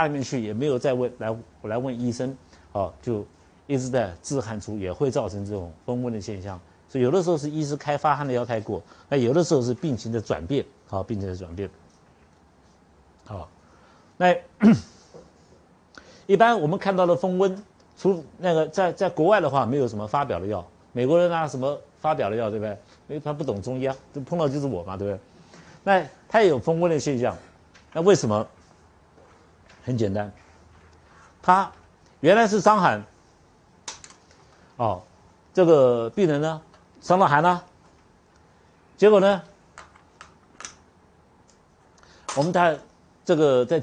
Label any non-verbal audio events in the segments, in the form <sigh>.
家里面去，也没有再问来我来问医生，哦，就一直在自汗出，也会造成这种风温的现象。所以有的时候是医师开发汗的药太过，那有的时候是病情的转变，好，病情的转变。好，那一般我们看到的风温，除那个在在国外的话，没有什么发表的药。美国人啊什么发表的药，对不对？因为他不懂中医啊，就碰到就是我嘛，对不对？那他也有风温的现象，那为什么？很简单，他原来是伤寒，哦，这个病人呢？伤了寒呢，结果呢？我们在这个在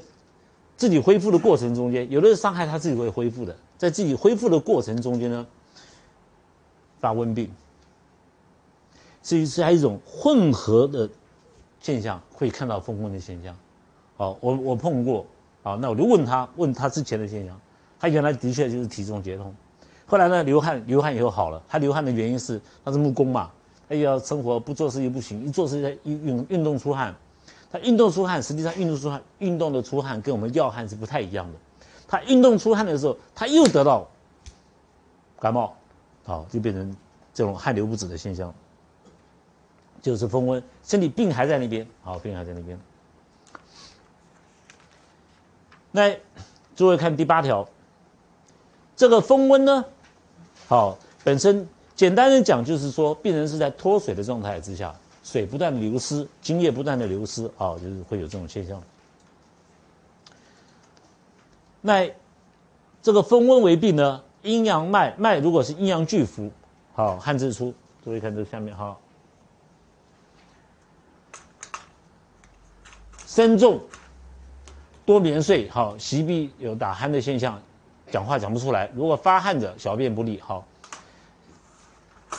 自己恢复的过程中间，有的是伤害他自己会恢复的，在自己恢复的过程中间呢，发瘟病，是是还一种混合的现象，会看到风温的现象。哦，我我碰过，好，那我就问他问他之前的现象，他原来的确就是体重结痛。后来呢，流汗流汗以后好了。他流汗的原因是他是木工嘛，他要生活不做事又不行，一做事在运运运动出汗。他运动出汗，实际上运动出汗运动的出汗跟我们药汗是不太一样的。他运动出汗的时候，他又得到感冒，好就变成这种汗流不止的现象，就是风温，身体病还在那边，好病还在那边。那诸位看第八条，这个风温呢？好，本身简单的讲，就是说病人是在脱水的状态之下，水不断的流失，津液不断的流失，啊，就是会有这种现象。那这个风温为病呢，阴阳脉脉如果是阴阳俱浮，好，汗自出，注意看这下面哈，身重，多眠睡，好，席壁有打鼾的现象。讲话讲不出来，如果发汗者，小便不利。好，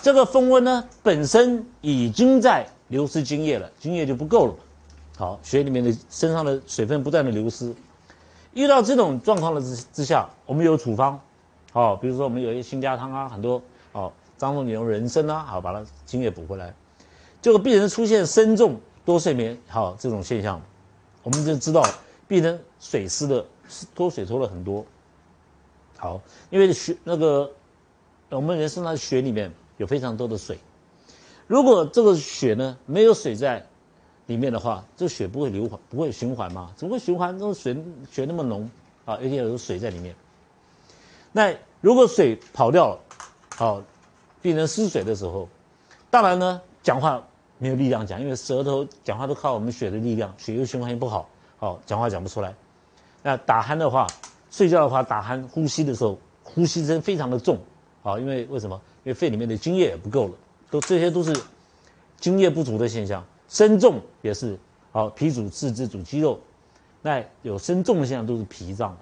这个风温呢，本身已经在流失津液了，津液就不够了。好，血里面的身上的水分不断的流失，遇到这种状况的之之下，我们有处方。好，比如说我们有一些新加汤啊，很多好，张仲景用人参啊，好把它津液补回来。这个病人出现身重多睡眠，好这种现象，我们就知道病人水湿的脱水脱了很多。好，因为血那个我们人身上血里面有非常多的水，如果这个血呢没有水在里面的话，这血不会流环，不会循环嘛？怎么会循环？这个水血那么浓啊，一定有水在里面。那如果水跑掉了，好，病人失水的时候，当然呢讲话没有力量讲，因为舌头讲话都靠我们血的力量，血液循环也不好，好讲话讲不出来。那打鼾的话。睡觉的话，打鼾呼吸的时候，呼吸声非常的重，啊，因为为什么？因为肺里面的津液也不够了，都这些都是津液不足的现象。身重也是，好，脾主四肢主肌肉，那有身重的现象都是脾脏，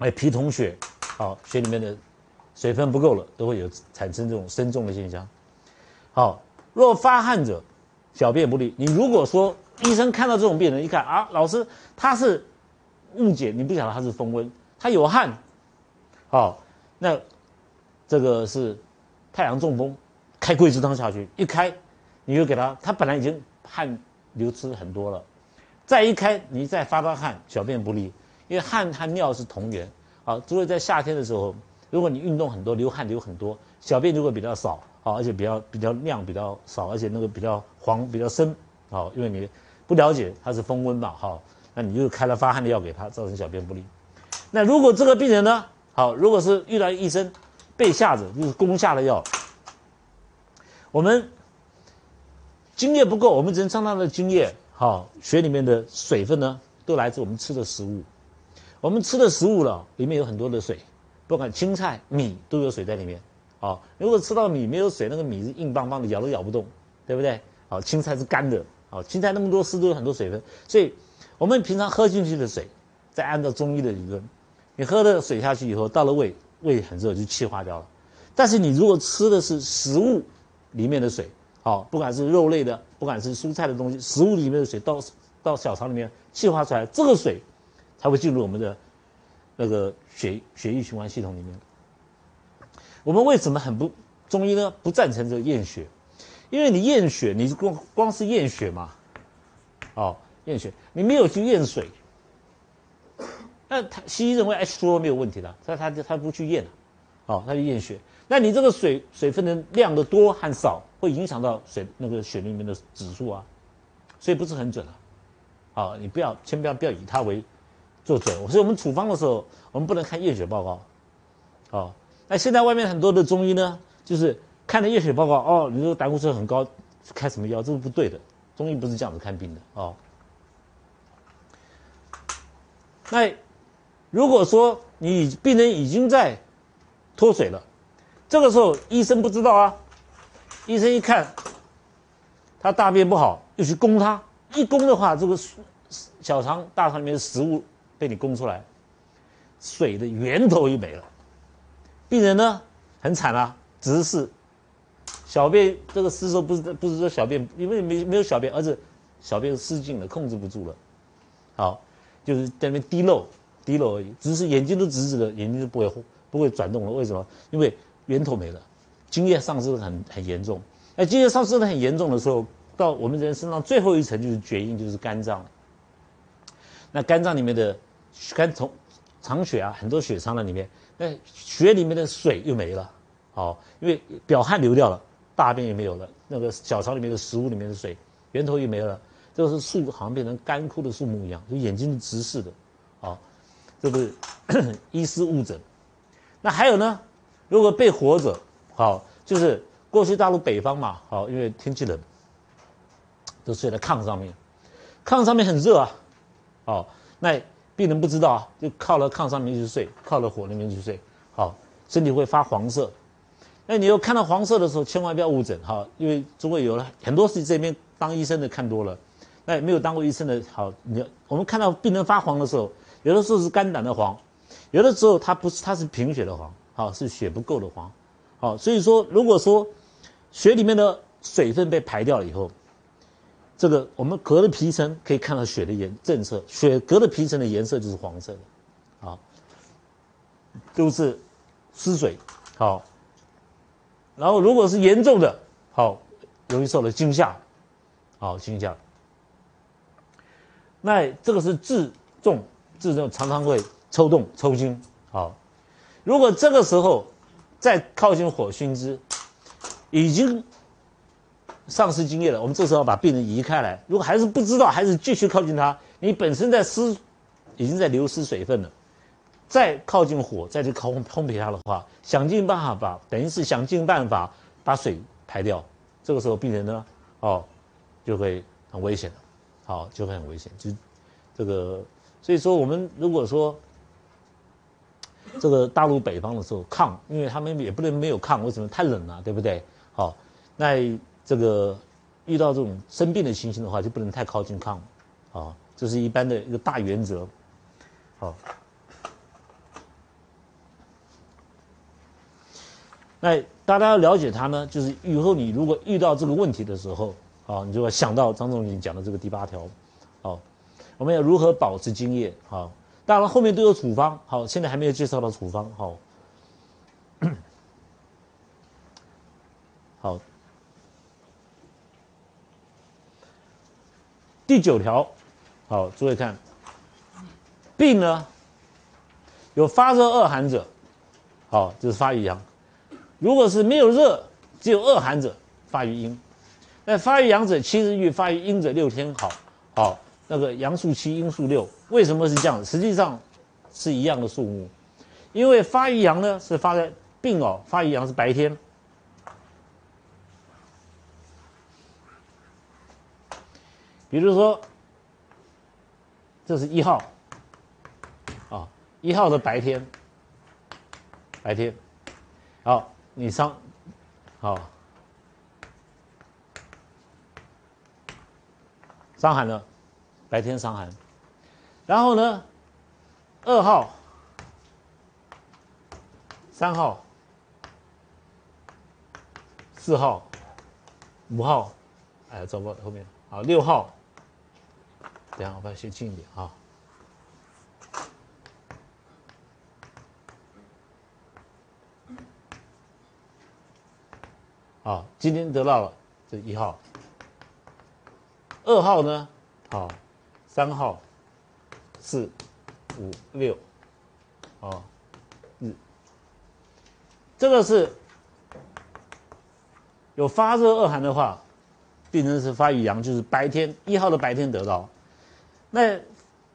哎，脾统血，好，血里面的水分不够了，都会有产生这种身重的现象。好，若发汗者，小便不利。你如果说医生看到这种病人，一看啊，老师他是。误解，你不晓得他是风温，他有汗，好，那这个是太阳中风，开桂枝汤下去，一开，你就给他，他本来已经汗流失很多了，再一开，你再发发汗，小便不利，因为汗和尿是同源，好，所以在夏天的时候，如果你运动很多，流汗流很多，小便就会比较少，好，而且比较比较量比较少，而且那个比较黄比较深，好，因为你不了解它是风温嘛，好。那你就开了发汗的药给他，造成小便不利。那如果这个病人呢，好，如果是遇到医生被下子，就是攻下的药，我们津液不够，我们只能上他的津液，好，血里面的水分呢，都来自我们吃的食物。我们吃的食物了，里面有很多的水，不管青菜、米都有水在里面。好，如果吃到米没有水，那个米是硬邦邦的，咬都咬不动，对不对？好，青菜是干的，好，青菜那么多丝都有很多水分，所以。我们平常喝进去的水，再按照中医的理论，你喝的水下去以后，到了胃，胃很热就气化掉了。但是你如果吃的是食物里面的水，好，不管是肉类的，不管是蔬菜的东西，食物里面的水到到小肠里面气化出来，这个水才会进入我们的那个血血液循环系统里面。我们为什么很不中医呢？不赞成这个验血，因为你验血，你光光是验血嘛，哦。验血，你没有去验水，那他西医认为 H2O 没有问题的，他他他不去验了，哦，他去验血。那你这个水水分的量的多和少，会影响到水那个血里面的指数啊，所以不是很准啊。好，你不要，千万不要不要以它为做准。所以我们处方的时候，我们不能看验血报告。好，那现在外面很多的中医呢，就是看了验血报告，哦，你这个胆固醇很高，开什么药，这是不对的。中医不是这样子看病的哦。那如果说你病人已经在脱水了。这个时候医生不知道啊，医生一看，他大便不好，又去攻他，一攻的话，这个小肠、大肠里面的食物被你攻出来，水的源头又没了，病人呢很惨啊，只是小便这个失收不是不是说小便因为没没有小便，而是小便失禁了，控制不住了，好，就是在那边滴漏滴漏而已，只是眼睛都直直的，眼睛都不会不会转动了，为什么？因为源头没了，精液丧失的很很严重。那精液丧失的很严重的时候，到我们人身上最后一层就是厥阴，就是肝脏。那肝脏里面的肝从藏血啊，很多血藏在里面。那血里面的水又没了，好，因为表汗流掉了，大便也没有了，那个小肠里面的食物里面的水源头也没了，就是树好像变成干枯的树木一样，就眼睛直视的，好，这个医师误诊。那还有呢？如果被活着，好，就是过去大陆北方嘛，好，因为天气冷，都睡在炕上面，炕上面很热啊，好，那病人不知道啊，就靠了炕上面去睡，靠了火那边去睡，好，身体会发黄色，那你又看到黄色的时候，千万不要误诊哈，因为中国有了很多是这边当医生的看多了，那没有当过医生的，好，你我们看到病人发黄的时候，有的时候是肝胆的黄，有的时候它不是，它是贫血的黄。好是血不够的黄，好，所以说如果说血里面的水分被排掉了以后，这个我们隔着皮层可以看到血的颜正色，血隔着皮层的颜色就是黄色的，好，都是失水，好，然后如果是严重的，好，容易受了惊吓，好惊吓，那这个是自重自重常常会抽动抽筋，好。如果这个时候再靠近火熏之，已经丧失精液了，我们这时候把病人移开来。如果还是不知道，还是继续靠近他，你本身在失，已经在流失水分了，再靠近火，再去烘烘焙它的话，想尽办法把，等于是想尽办法把水排掉。这个时候病人呢，哦，就会很危险了，好，就会很危险。就这个，所以说我们如果说。这个大陆北方的时候，炕，因为他们也不能没有炕，为什么？太冷了，对不对？好，那这个遇到这种生病的情形的话，就不能太靠近炕，啊，这是一般的一个大原则，好。那大家要了解它呢，就是以后你如果遇到这个问题的时候，啊，你就要想到张仲景讲的这个第八条，好，我们要如何保持精液，好。当然，后面都有处方。好，现在还没有介绍到处方。好，好，第九条，好，诸位看，病呢有发热恶寒者，好，就是发于阳；如果是没有热，只有恶寒者，发于阴。那发于阳者七日愈，发于阴者六天好。好。那个阳数七，阴数六，为什么是这样？实际上是一样的数目，因为发于阳呢是发在病哦，发于阳是白天。比如说，这是一号，啊，一号的白天，白天，好，你伤，好，伤寒了。白天伤寒，然后呢，二号、三号、四号、五号，哎，走过后面，好，六号，等下我把它写近一点啊。好，今天得到了这一号，二号呢，好。三号、四、五六，哦，日，这个是有发热恶寒的话，病人是发于阳，就是白天一号的白天得到，那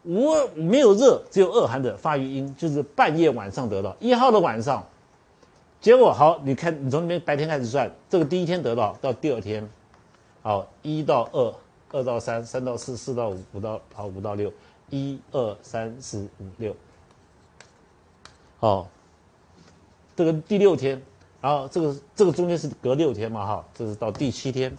无没有热，只有恶寒的发于阴，就是半夜晚上得到。一号的晚上，结果好，你看你从那边白天开始算，这个第一天得到到第二天，好一到二，二到三，三到四，四到五，五到好五到六。一二三四五六，好，这个第六天，然后这个这个中间是隔六天嘛，哈，这是到第七天，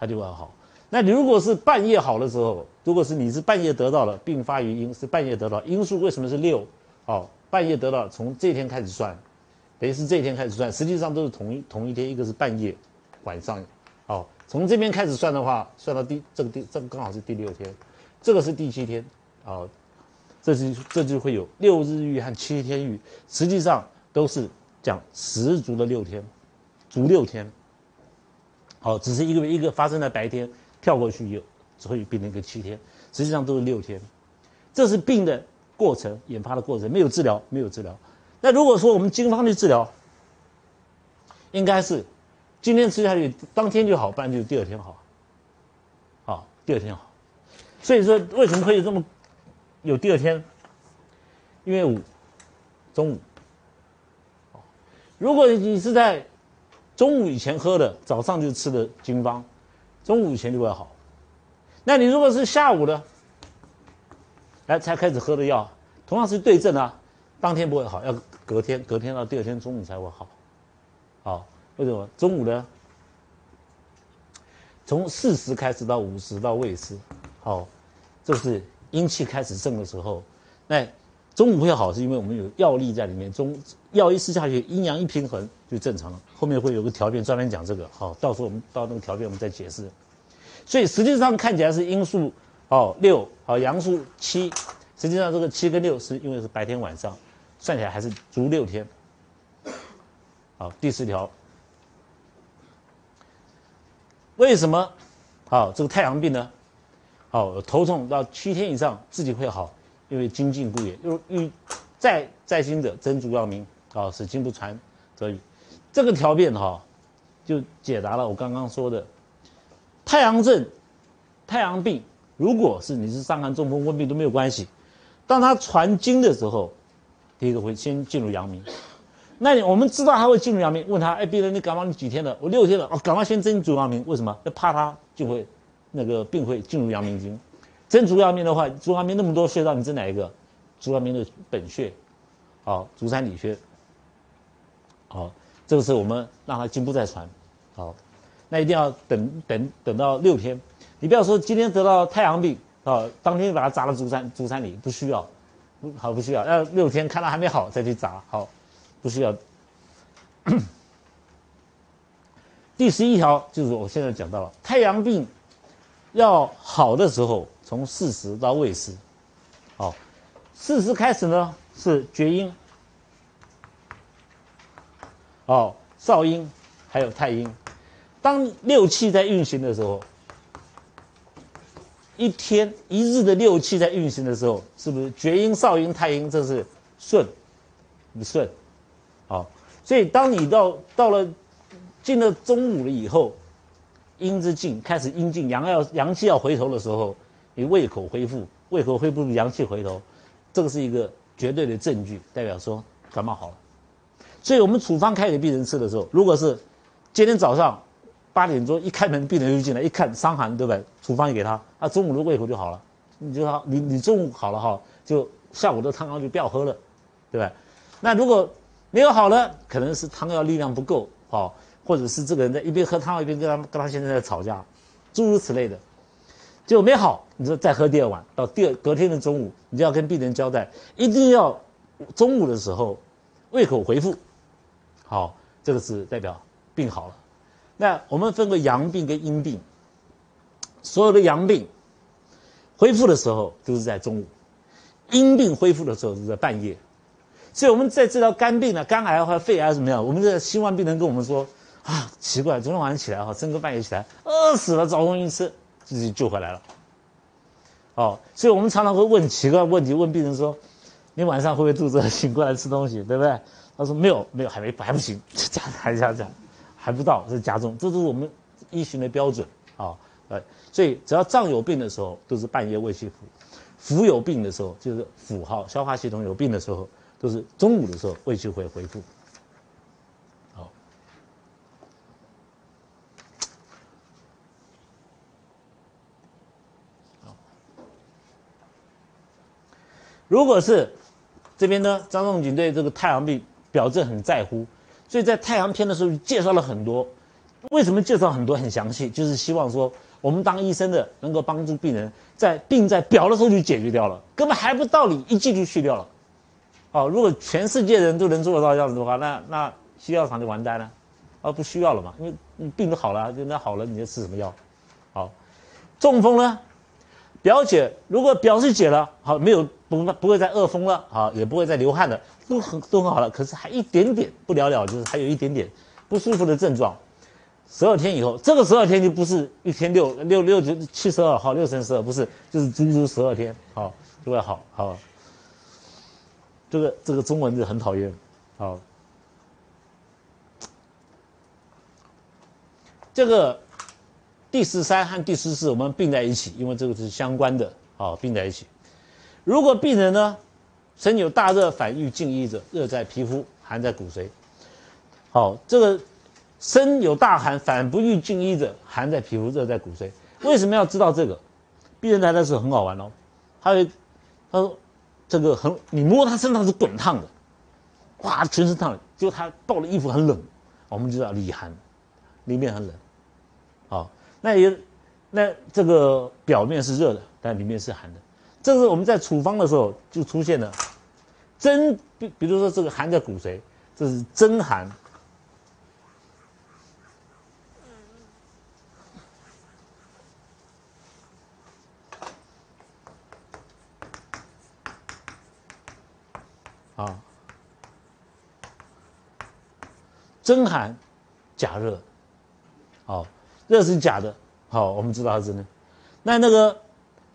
它就会好。那你如果是半夜好的时候，如果是你是半夜得到了，并发于阴，是半夜得到，因数为什么是六？好，半夜得到，从这天开始算，等于是这一天开始算，实际上都是同一同一天，一个是半夜，晚上，好，从这边开始算的话，算到第这个第这个刚好是第六天，这个是第七天。哦，这就这就会有六日浴和七天浴，实际上都是讲十足的六天，足六天。好，只是一个一个发生在白天，跳过去有只会变成一个七天，实际上都是六天。这是病的过程，研发的过程，没有治疗，没有治疗。那如果说我们经方去治疗，应该是今天吃下去当天就好，不然就第二天好。好，第二天好。所以说，为什么会有这么？有第二天，因为午中午，如果你是在中午以前喝的，早上就吃的经方，中午以前就会好。那你如果是下午的，哎才开始喝的药，同样是对症啊，当天不会好，要隔天，隔天到第二天中午才会好。好，为什么中午呢？从四十开始到五十到未时，好，这是。阴气开始盛的时候，那中午会好，是因为我们有药力在里面。中药一吃下去，阴阳一平衡就正常了。后面会有个条件专门讲这个，好，到时候我们到那个条件我们再解释。所以实际上看起来是阴数哦六，好阳数七，实际上这个七跟六是因为是白天晚上，算起来还是足六天。好，第四条，为什么好这个太阳病呢？好，头痛到七天以上自己会好，因为精进故也。又欲再再兴者，真主要明啊，使经不传则已。这个条变哈，就解答了我刚刚说的太阳症、太阳病。如果是你是伤寒、中风、温病都没有关系，当他传经的时候，第一个会先进入阳明。那你我们知道他会进入阳明，问他：哎，病人你感冒你几天了？我六天了。哦，赶快先针足阳明，为什么？要怕他就会。那个病会进入阳明经，针足阳明的话，足阳明那么多穴道，你针哪一个？足阳明的本穴，好，足三里穴，好，这个是我们让他经不再传，好，那一定要等等等到六天，你不要说今天得到太阳病，啊，当天就把它扎了足三足三里，不需要，好不需要，要六天看到还没好再去扎，好，不需要。<coughs> 第十一条就是我现在讲到了太阳病。要好的时候，从四时到未时，好，四时开始呢是厥阴，哦，少阴，还有太阴。当六气在运行的时候，一天一日的六气在运行的时候，是不是厥阴、少阴、太阴这是顺，不顺？好，所以当你到到了进了中午了以后。阴之进开始阴进，阳要阳气要回头的时候，你胃口恢复，胃口恢复，阳气回头，这个是一个绝对的证据，代表说感冒好了。所以我们处方开给病人吃的时候，如果是今天早上八点钟一开门，病人就进来，一看伤寒，对不处方也给他，他中午的胃口就好了。你就好，你你中午好了哈，就下午的汤药就不要喝了，对吧？那如果没有好了，可能是汤药力量不够，好。或者是这个人在一边喝汤药一边跟他跟他先生在吵架，诸如此类的，就没好，你说再喝第二碗，到第二隔天的中午，你就要跟病人交代，一定要中午的时候胃口恢复，好，这个是代表病好了。那我们分为阳病跟阴病，所有的阳病恢复的时候都是在中午，阴病恢复的时候是在半夜，所以我们在治疗肝病呢，肝癌或肺癌怎么样，我们的希望病人跟我们说。啊，奇怪，昨天晚上起来哈，整个半夜起来饿死了，找东西吃，自己救回来了。哦，所以我们常常会问奇怪问题，问病人说：“你晚上会不会肚子饿醒过来吃东西，对不对？他说没有，没有，还没还不行，<laughs> 这加还加加，还不到是加重，这都是我们医学的标准啊。哎，所以只要脏有病的时候，都是半夜胃气腹；腹有病的时候，就是腹哈消化系统有病的时候，都是中午的时候胃气会恢复。好，如果是这边呢，张仲景对这个太阳病表证很在乎，所以在太阳篇的时候介绍了很多。为什么介绍很多很详细？就是希望说。我们当医生的能够帮助病人在病在表的时候就解决掉了，根本还不到你一剂就去掉了。哦，如果全世界人都能做得到这样子的话，那那西药厂就完蛋了，啊，不需要了嘛，因为你病都好了，就那好了，你就吃什么药？好，中风呢，表解如果表是解了，好，没有不不会再恶风了，好，也不会再流汗了，都很都很好了，可是还一点点不了了，就是还有一点点不舒服的症状。十二天以后，这个十二天就不是一天六六六九七十二，好六乘十二不是，就是足足十二天，好就会好好。这个这个中文就很讨厌，好。这个第十三和第十四我们并在一起，因为这个是相关的，好并在一起。如果病人呢身有大热反欲静衣者，热在皮肤，寒在骨髓，好这个。身有大寒，反不欲静衣者，寒在皮肤，热在骨髓。为什么要知道这个？病人来的时候很好玩哦，他会他说这个很，你摸他身上是滚烫的，哇，全身烫，就他抱的衣服很冷，我们就叫里寒，里面很冷。好，那也那这个表面是热的，但里面是寒的。这是我们在处方的时候就出现了真，比比如说这个寒在骨髓，这是真寒。真寒，假热，好，热是假的，好，我们知道是真的。那那个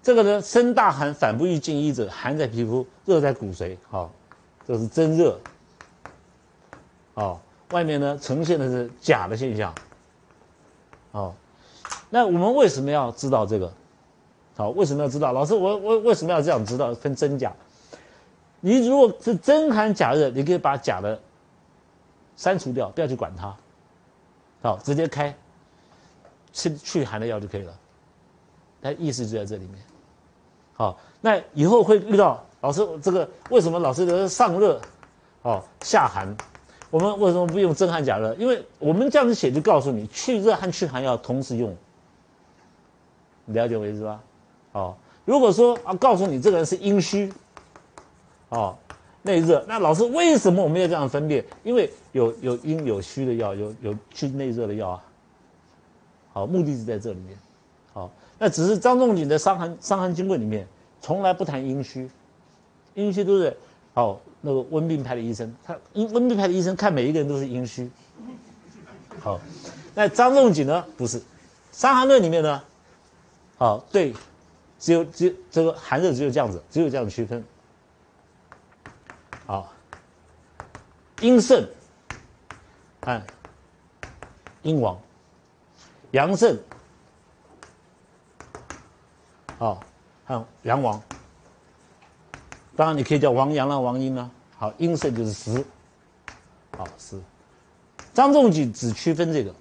这个呢，身大寒，反不欲进衣者，寒在皮肤，热在骨髓，好，这是真热，好，外面呢呈现的是假的现象，好，那我们为什么要知道这个？好，为什么要知道？老师，我我为什么要这样知道分真假？你如果是真寒假热，你可以把假的删除掉，不要去管它，好，直接开去去寒的药就可以了。它意思就在这里面。好，那以后会遇到老师这个为什么老师的上热，哦下寒，我们为什么不用真寒假热？因为我们这样子写就告诉你，去热和去寒要同时用，了解我意思吧？哦，如果说啊，告诉你这个人是阴虚。哦，内热。那老师为什么我们要这样分辨？因为有有阴有虚的药，有有去内热的药啊。好，目的是在这里面。好，那只是张仲景的《伤寒伤寒经论》里面从来不谈阴虚，阴虚都是哦那个温病派的医生，他阴温病派的医生看每一个人都是阴虚。好，那张仲景呢？不是，《伤寒论》里面呢，好对，只有只有这个寒热只有这样子，只有这样区分。阴盛，看阴王，阳盛，好，还有阳王。当然你可以叫王阳啦，王阴啦。好，阴盛就是实，好实。张仲景只区分这个，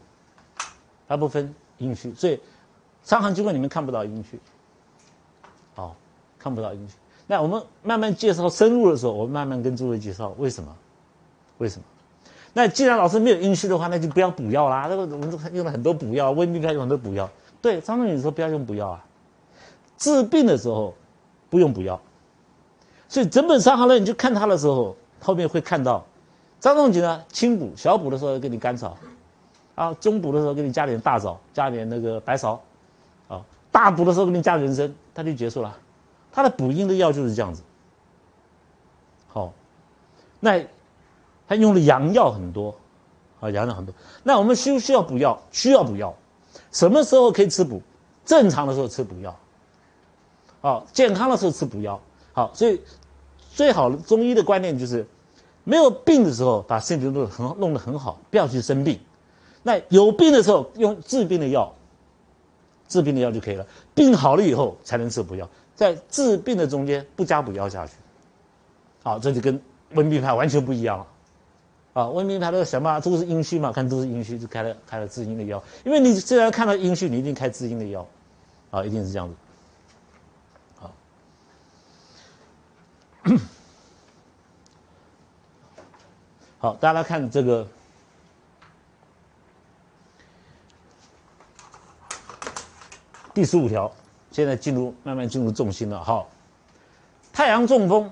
他不分阴虚，所以《伤寒经论》里面看不到阴虚，好，看不到阴虚。那我们慢慢介绍深入的时候，我慢慢跟诸位介绍为什么？为什么？那既然老师没有阴虚的话，那就不要补药啦。那个我们用了很多补药，温病派用很多补药。对，张仲景说不要用补药啊，治病的时候不用补药。所以整本伤寒论你就看他的时候，后面会看到张仲景呢轻补，小补的时候给你甘草，啊，中补的时候给你加点大枣，加点那个白芍，啊，大补的时候给你加人参，他就结束了。他的补阴的药就是这样子，好，那他用了阳药很多，啊，阳药很多。那我们需不需要补药？需要补药。什么时候可以吃补？正常的时候吃补药，好，健康的时候吃补药。好，所以最好的中医的观念就是，没有病的时候把身体弄得很弄得很好，不要去生病。那有病的时候用治病的药，治病的药就可以了。病好了以后才能吃补药，在治病的中间不加补药下去。好，这就跟温病派完全不一样了。啊，温病派都想办法，都是阴虚嘛，看都是阴虚，就开了开了滋阴的药。因为你既然看到阴虚，你一定开滋阴的药。啊，一定是这样子。好，好，大家来看这个第十五条，现在进入慢慢进入重心了。哈，太阳中风，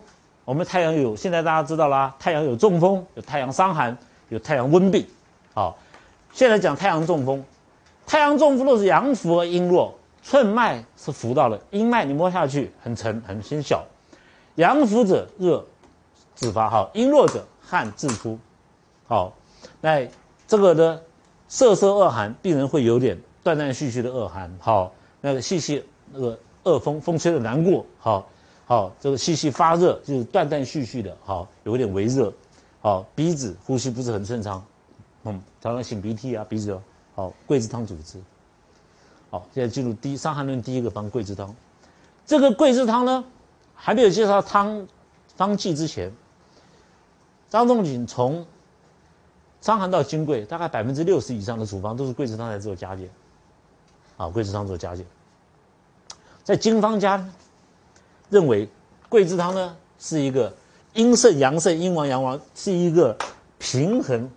我们太阳有，现在大家知道啦，太阳有中风，有太阳伤寒，有太阳温病。好，现在讲太阳中风，太阳中风都是阳浮而阴弱。寸脉是浮到了，阴脉你摸下去很沉很很小，阳浮者热自发，好，阴弱者汗自出，好，那这个的瑟瑟恶寒，病人会有点断断续续的恶寒，好，那个细细那个恶风风吹的难过，好，好，这个细细发热就是断断续续的，好，有点微热，好，鼻子呼吸不是很顺畅，嗯，常常擤鼻涕啊，鼻子好，桂枝汤主治。好，现在进入第《伤寒论》第一个方桂枝汤。这个桂枝汤呢，还没有介绍汤方剂之前，张仲景从伤寒到金匮，大概百分之六十以上的处方都是桂枝汤来做加减。啊，桂枝汤做加减。在经方家认为，桂枝汤呢是一个阴盛阳盛、阴亡阳亡，是一个平衡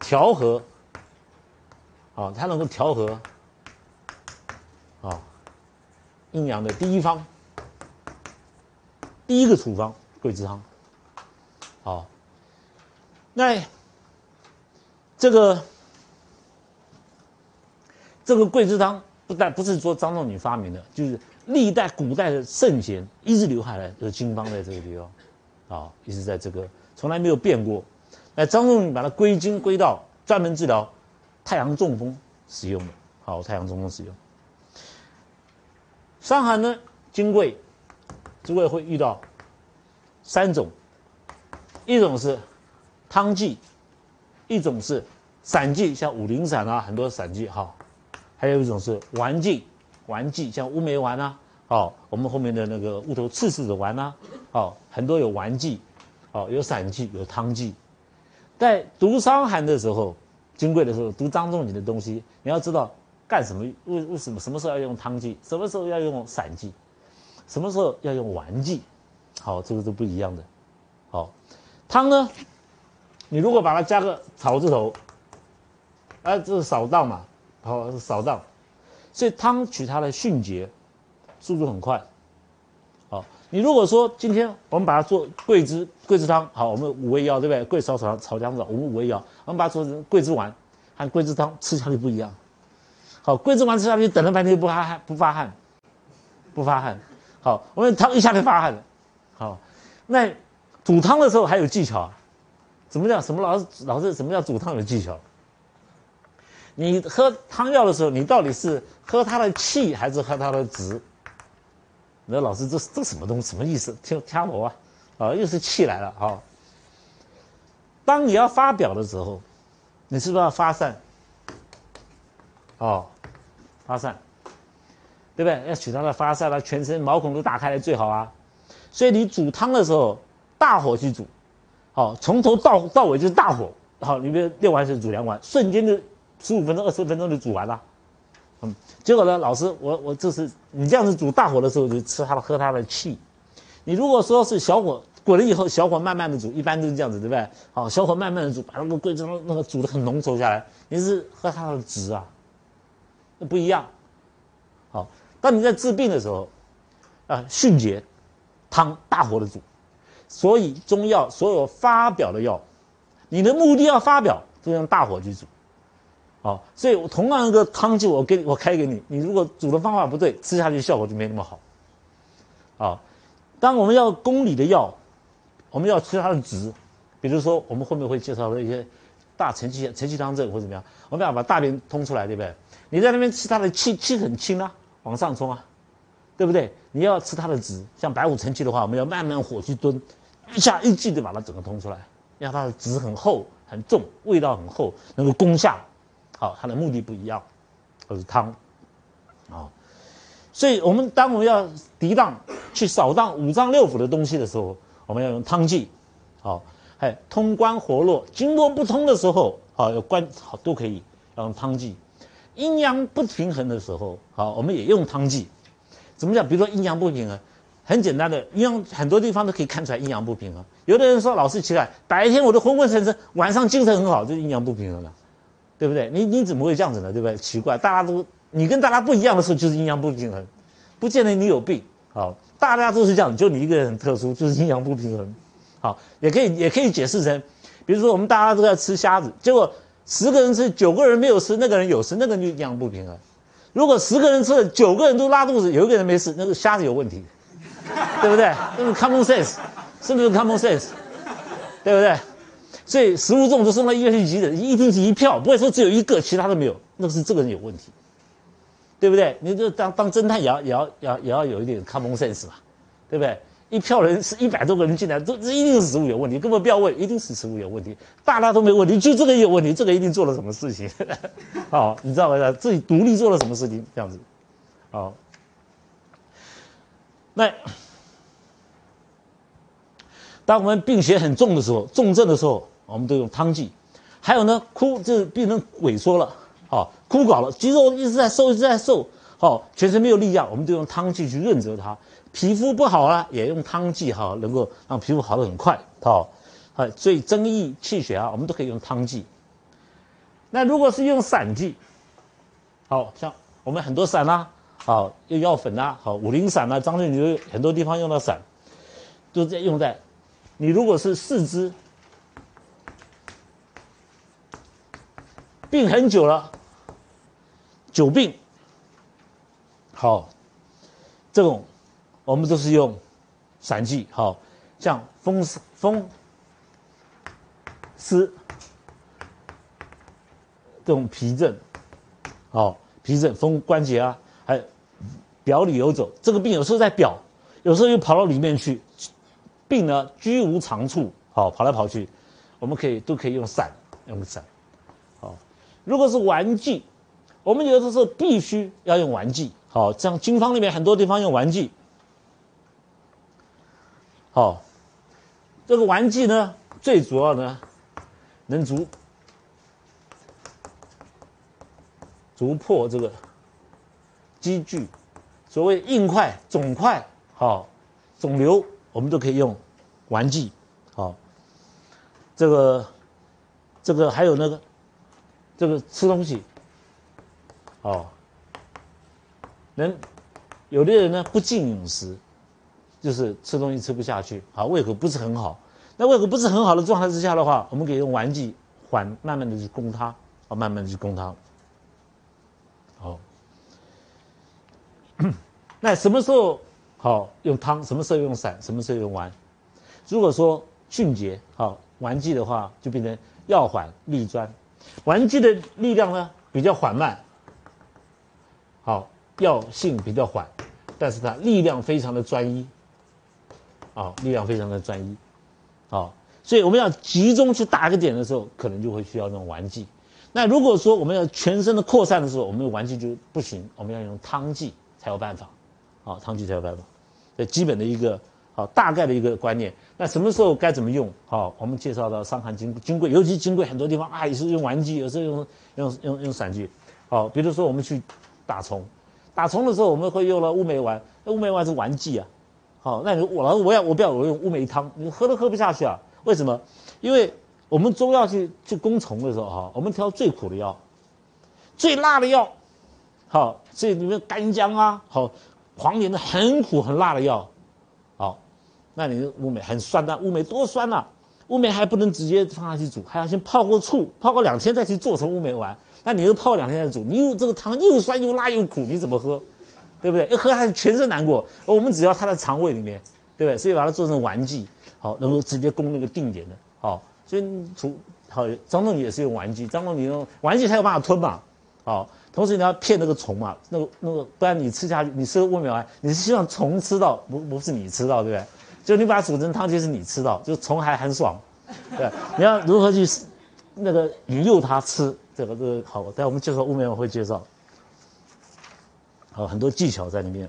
调和。啊，它能够调和。啊，阴阳的第一方，第一个处方桂枝汤。好，那这个这个桂枝汤不但不是说张仲景发明的，就是历代古代的圣贤一直留下来的经方在这个地方，啊，一直在这个从来没有变过。那张仲景把它归经归到专门治疗太阳中风使用的，好，太阳中风使用。伤寒呢，金匮，诸位会遇到三种，一种是汤剂，一种是散剂，像五苓散啊，很多散剂哈，还有一种是丸剂，丸剂像乌梅丸啊，好，我们后面的那个乌头刺柿子丸啊，好，很多有丸剂，好，有散剂，有汤剂。在读伤寒的时候，金匮的时候读张仲景的东西，你要知道。干什么？为为什么？什么时候要用汤剂？什么时候要用散剂？什么时候要用丸剂？好，这个是不一样的。好，汤呢？你如果把它加个草字头，啊，这是扫荡嘛？好，扫荡。所以汤取它的迅捷，速度很快。好，你如果说今天我们把它做桂枝桂枝汤，好，我们五味药对不对？桂草草草姜枣，我们五味药，我们把它做成桂枝丸和桂枝汤，吃起来不一样。好，桂枝丸吃下去，等了半天不发汗，不发汗，不发汗。好，我们汤一下就发汗了。好，那煮汤的时候还有技巧，怎么讲？什么老师老师什么叫煮汤有技巧？你喝汤药的时候，你到底是喝它的气还是喝它的值？那老师这这什么东西？什么意思？听掐我啊！啊，又是气来了啊！当你要发表的时候，你是不是要发散？哦。发散，对不对？要取它的发散了，全身毛孔都打开来最好啊。所以你煮汤的时候，大火去煮，好，从头到到尾就是大火。好，你比如六碗水煮两碗，瞬间就十五分钟、二十分钟就煮完了。嗯，结果呢，老师，我我这是你这样子煮大火的时候就吃它的喝它的气。你如果说是小火滚了以后，小火慢慢的煮，一般都是这样子，对不对？好，小火慢慢的煮，把那个桂枝那个煮的很浓稠下来，你是喝它的汁啊。那不一样，好。当你在治病的时候，啊，迅捷，汤大火的煮，所以中药所有发表的药，你的目的要发表，就用大火去煮，好。所以同样一个汤剂，我给，我开给你，你如果煮的方法不对，吃下去效果就没那么好，好。当我们要宫里的药，我们要吃它的值，比如说我们后面会介绍的一些大承气承气汤症或怎么样，我们要把大便通出来，对不对？你在那边吃它的气，气很轻啊，往上冲啊，对不对？你要吃它的值，像白虎承气的话，我们要慢慢火去炖，一下一剂就把它整个通出来，让它的值很厚很重，味道很厚，能够攻下。好，它的目的不一样，都是汤，啊，所以我们当我们要涤荡、去扫荡五脏六腑的东西的时候，我们要用汤剂，好，还通关活络，经络不通的时候，好，有关好都可以要用汤剂。阴阳不平衡的时候，好，我们也用汤剂。怎么讲？比如说阴阳不平衡，很简单的，阴阳很多地方都可以看出来阴阳不平衡。有的人说老是奇怪，白天我都昏昏沉沉，晚上精神很好，就阴阳不平衡了。对不对？你你怎么会这样子呢？对不对？奇怪，大家都你跟大家不一样的时候，就是阴阳不平衡，不见得你有病。好，大家都是这样，就你一个人很特殊，就是阴阳不平衡。好，也可以也可以解释成，比如说我们大家都在吃虾子，结果十个人吃，九个人没有吃，那个人有吃，那个人就阴阳不平衡。如果十个人吃了，九个人都拉肚子，有一个人没事，那个虾子有问题，<laughs> 对不对？那是 common sense，是不是 common sense？对不对？所以食物中毒送到医院去急诊，一定是一票，不会说只有一个，其他都没有，那是这个人有问题，对不对？你就当当侦探也要也要也要也要有一点 common sense 嘛，对不对？一票人是一百多个人进来，这这一定是食物有问题，根本不要问，一定是食物有问题，大家都没问题，就这个有问题，这个一定做了什么事情，好，你知道吗？自己独立做了什么事情，这样子，好，那。<clears throat> 当我们病邪很重的时候，重症的时候，我们都用汤剂。还有呢，枯就是病人萎缩了，好枯槁了，肌肉一直在瘦，一直在瘦，好全身没有力量，我们就用汤剂去润泽它。皮肤不好了，也用汤剂，哈，能够让皮肤好的很快，好，好，所以增益气血啊，我们都可以用汤剂。那如果是用散剂，好像我们很多散啦，好用药粉啦，好五苓散啦，张仲景很多地方用到散，都在用在。你如果是四肢病很久了，久病，好，这种我们都是用散剂，好像风湿风湿这种皮症，好皮症风关节啊，还表里游走，这个病有时候在表，有时候又跑到里面去。病呢居无常处，好跑来跑去，我们可以都可以用散，用散，如果是丸剂，我们有的时候必须要用丸剂，好，像经方里面很多地方用丸剂，好。这个丸剂呢，最主要呢，能逐逐破这个积聚，所谓硬块、肿块，好，肿瘤。我们都可以用丸剂，好，这个这个还有那个这个吃东西，哦，能有的人呢不进饮食，就是吃东西吃不下去，好胃口不是很好。那胃口不是很好的状态之下的话，我们可以用丸剂缓慢慢的去攻它，啊，慢慢的去攻它，好。<coughs> 那什么时候？好，用汤什么时候用散，什么时候用丸？如果说迅捷，好丸剂的话，就变成药缓力专。丸剂的力量呢比较缓慢，好药性比较缓，但是它力量非常的专一，啊力量非常的专一，好，所以我们要集中去打个点的时候，可能就会需要用丸剂。那如果说我们要全身的扩散的时候，我们用丸剂就不行，我们要用汤剂才有办法，啊汤剂才有办法。这基本的一个好大概的一个观念，那什么时候该怎么用？好，我们介绍到《伤寒金金匮》，尤其金匮很多地方啊，也是用丸剂，有时候用用用用散剂。好，比如说我们去打虫，打虫的时候我们会用了乌梅丸，那乌梅丸是丸剂啊。好，那你我我要我不要我用乌梅汤，你喝都喝不下去啊？为什么？因为我们中药去去攻虫的时候哈，我们挑最苦的药，最辣的药，好，这里面干姜啊，好。黄连的很苦很辣的药，那你乌梅很酸的，乌梅多酸呐！乌梅还不能直接放下去煮，还要先泡过醋，泡过两天再去做成乌梅丸。那你又泡两天再煮，你又这个汤又酸又辣又苦，你怎么喝？对不对？一喝还是全身难过。我们只要它在肠胃里面，对不对？所以把它做成丸剂，好，能够直接攻那个定点的，好。所以除好张仲景也是用丸剂，张仲景用丸剂才有办法吞嘛，好。同时你要骗那个虫嘛，那个那个，不然你吃下去，你吃乌梅丸，你是希望虫吃到，不不是你吃到，对不对？就你把它煮成汤，就是你吃到，就虫还很爽。<laughs> 对，你要如何去那个引诱它吃？这个这个好，待我们介绍后面我会介绍。好，很多技巧在里面。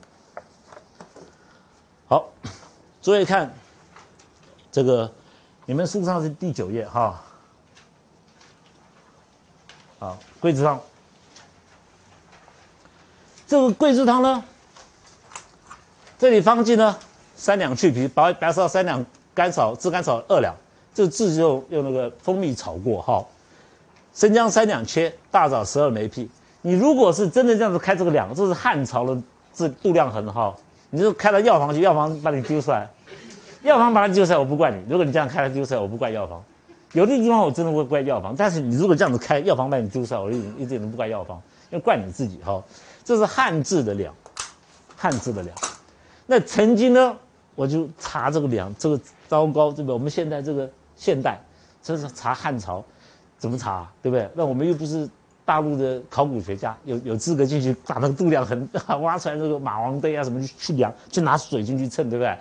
好，注意看这个，你们书上是第九页哈。好，桂枝汤。这个桂枝汤呢，这里方剂呢，三两去皮，白白芍三两，甘草、炙甘草二两，这炙就用那个蜂蜜炒过哈。生姜三两切，大枣十二枚劈。你如果是真的这样子开这个两，这是汉朝的这度量衡哈。你就开到药房去，药房把你丢出来，药房把它丢出来，我不怪你。如果你这样开它丢出来，我不怪药房。有的地方我真的会怪药房，但是你如果这样子开，药房把你丢出来，我一一点都不怪药房，要怪你自己哈。这是汉字的两，汉字的两。那曾经呢，我就查这个两，这个糟糕，对不对？我们现在这个现代，这是查汉朝，怎么查，对不对？那我们又不是大陆的考古学家，有有资格进去把那个度量衡 <laughs> 挖出来，那个马王堆啊什么去去量，去拿水进去称，对不对？